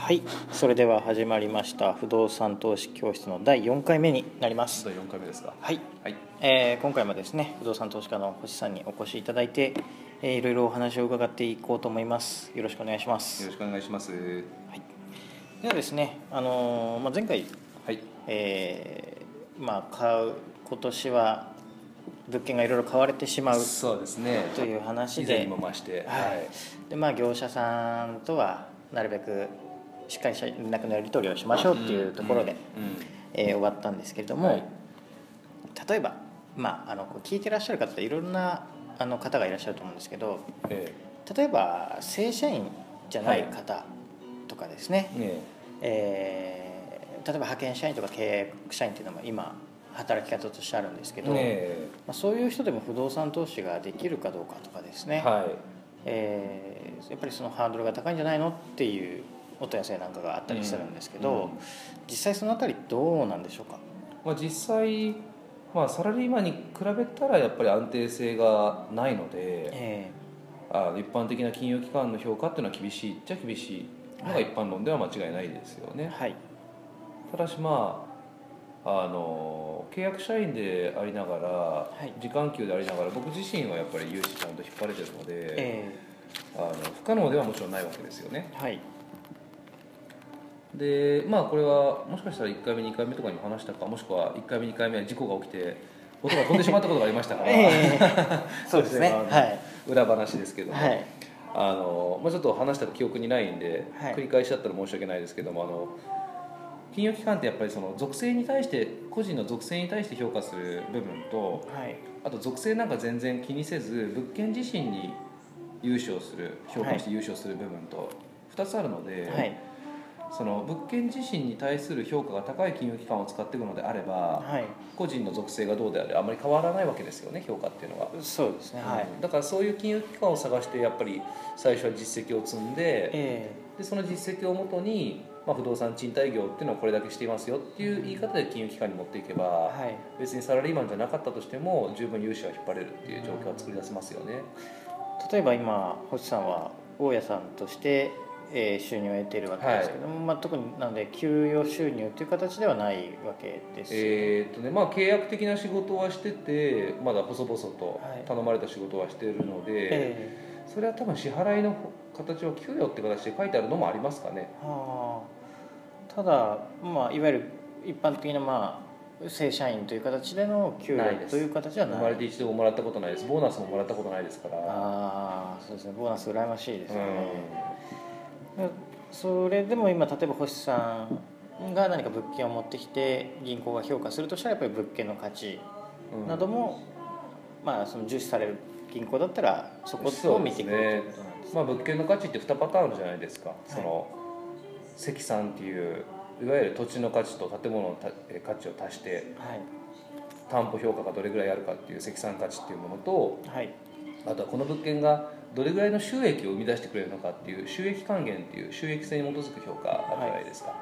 はいそれでは始まりました不動産投資教室の第4回目になります。第4回目ですか？はい、はい。えー今回もですね不動産投資家の星さんにお越しいただいて、えーいろいろお話を伺っていこうと思います。よろしくお願いします。よろしくお願いします。はい、ではですね、あのーまあ、前回、はい。えーまあ、買う今年は物件がいろいろ買われてしまうそうですね。という話以前でにも増してはい。でまあ、業者さんとはなるべくしっかりした連絡のやり取りをしましょうっていうところで、えー終わったんですけれども、はい。例えば、まあ、あの聞いてらっしゃる方いろんなあの方がいらっしゃると思うんですけどえ例えば正社員じゃない方とかですね、え例えば派遣社員とか契約社員っていうのも今働き方としてあるんですけど、ねまあ、そういう人でも不動産投資ができるかどうかとかですね、はい。えーやっぱりそのハードルが高いんじゃないのっていうお問い合わせなんかがあったりするんですけど、実際そのあたりどうなんでしょうか？まあ、実際、まあ、サラリーマンに比べたらやっぱり安定性がないのでえあ一般的な金融機関の評価っていうのは厳しいっちゃ厳しい。のが一般論では間違いないですよね、ーはい。ただしまああの契約社員でありながら、い。時間給でありながら僕自身はやっぱり融資ちゃんと引っ張れてるので、えあの不可能ではもちろんないわけですよね。ーはいでまあこれはもしかしたら1回目2回目とかにも話したかもしくは1回目2回目は事故が起きて音が飛んでしまったことがありましたから、えー そうですね。はい。裏話ですけども、はい。あのまあ、ちょっと話した記憶にないんで、はい。繰り返しだったら申し訳ないですけどもあの金融機関ってやっぱりその属性に対して個人の属性に対して評価する部分とはい。あと属性なんか全然気にせず物件自身に融資をする評価して融資をする部分と2つあるので、はいその物件自身に対する評価が高い金融機関を使っていくのであればはい。個人の属性がどうであれあまり変わらないわけですよね評価っていうのは。そうですね。はい、だからそういう金融機関を探してやっぱり最初は実績を積んでえでその実績をもとに、まあ、不動産賃貸業っていうのはこれだけしていますよっていう言い方で金融機関に持っていけば、ーはい。別にサラリーマンじゃなかったとしても十分融資は引っ張れるっていう状況は作り出せますよね。例えば今星さんは大家さんとして、えー収入を得ているわけですけども、まあ、特になので給与収入という形ではないわけですよね、えーっとねまあ、契約的な仕事はしててまだ細々とはい。頼まれた仕事はしてるので、えそれは多分支払いの形は給与って形で書いてあるのもありますかね。ーはあ。ただ、まあ、いわゆる一般的な、まあ、正社員という形での給与という形ではない。生まれて一度ももらったことないです。ボーナスももらったことないですから。ああそうですね。ボーナス羨ましいですよね、うそれでも今例えば星さんが何か物件を持ってきて銀行が評価するとしたらやっぱり物件の価値ん。なども、まあ、その重視される銀行だったらそこを見ていくということなんですまあ、物件の価値って2パターンじゃないですか、その積算っていういわゆる土地の価値と建物の価値を足してはい。担保評価がどれぐらいあるかっていう積算価値っていうものとはい。あとはこの物件がどれぐらいの収益を生み出してくれるのかっていう収益還元っていう収益性に基づく評価あるじゃないですか、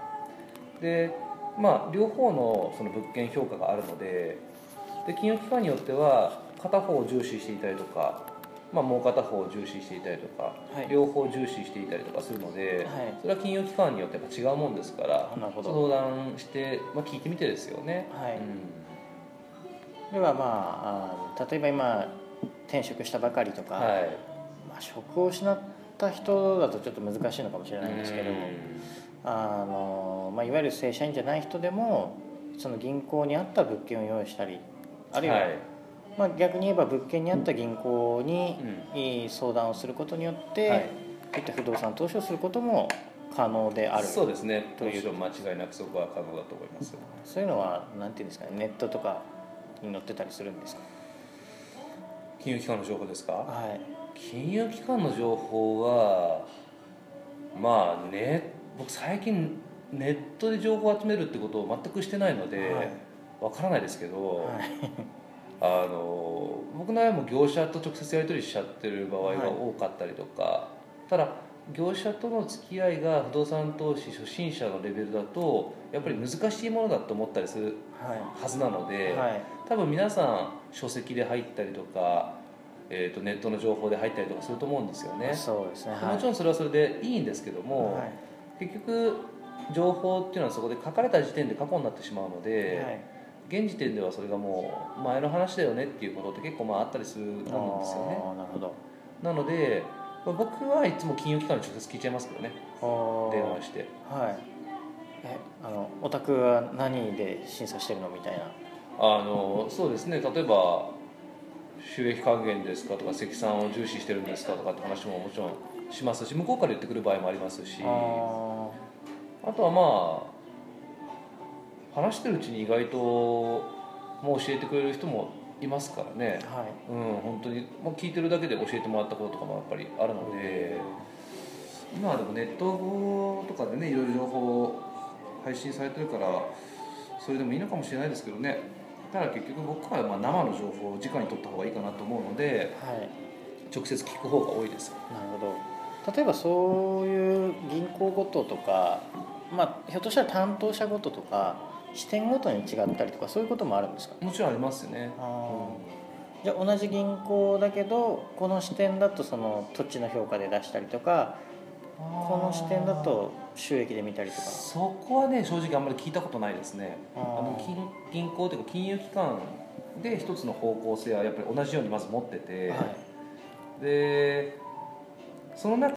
でまあ両方のその物件評価があるのでで金融機関によっては片方を重視していたりとか、まあ、もう片方を重視していたりとか、はい。両方重視していたりとかするので、はい。それは金融機関によってやっぱ違うもんですから相談して、まあ、聞いてみてですよね、はい。うん。ではまああ例えば今転職したばかりとか、はいまあ、職を失った人だとちょっと難しいのかもしれないんですけど、うん。あのまあ、いわゆる正社員じゃない人でもその銀行に合った物件を用意したりあるいは、はい。まあ、逆に言えば物件に合った銀行に相談をすることによって、はい。こういった不動産投資をすることも可能であるそうですね。という。間違いなくそこは可能だと思いますそういうのはなんていうんですかねネットとかに載ってたりするんですか？金融機関の情報ですか？はい金融機関の情報はまあね僕最近ネットで情報を集めるってことを全くしてないのではい。わからないですけど、はい。あの僕の場合も業者と直接やり取りしちゃってる場合が多かったりとか、ただ業者との付き合いが不動産投資初心者のレベルだとやっぱり難しいものだと思ったりするははずなので、いはい。多分皆さん書籍で入ったりとか、えー、とネットの情報で入ったりとかすると思うんですよね。そうですね。はい。もちろんそれはそれでいいんですけども、はい。結局情報っていうのはそこで書かれた時点で過去になってしまうので、はい。現時点ではそれがもう前の話だよねっていうことって結構まああったりすると思うんですよね。なるほど。なのでまあ僕はいつも金融機関に直接聞いちゃいますけどね。電話して。はい。えあのお宅は何で審査してるのみたいな。あのそうですね。例えば収益還元ですかとか積算を重視してるんですかとかって話ももちろんしますし向こうから言ってくる場合もありますし。ああとはまあ話してるうちに意外ともう教えてくれる人もいますからね。ーはい。うん本当に。もう聞いてるだけで教えてもらったこととかもやっぱりあるので。今はでもネットとかでねいろいろ情報配信されてるからそれでもいいのかもしれないですけどねただ結局僕はまあ生の情報を直に取った方がいいかなと思うのではい。直接聞く方が多いです。なるほど。例えばそういう銀行ごととかまあひょっとしたら担当者ごととか支店ごとに違ったりとかそういうこともあるんですか？もちろんありますよね。あー。じゃあ同じ銀行だけどこの支店だとその土地の評価で出したりとかこの視点だと収益で見たりとか。そこはね正直あんまり聞いたことないですね。ああのー銀銀行というか金融機関で一つの方向性はやっぱり同じようにまず持ってて、はい。でその中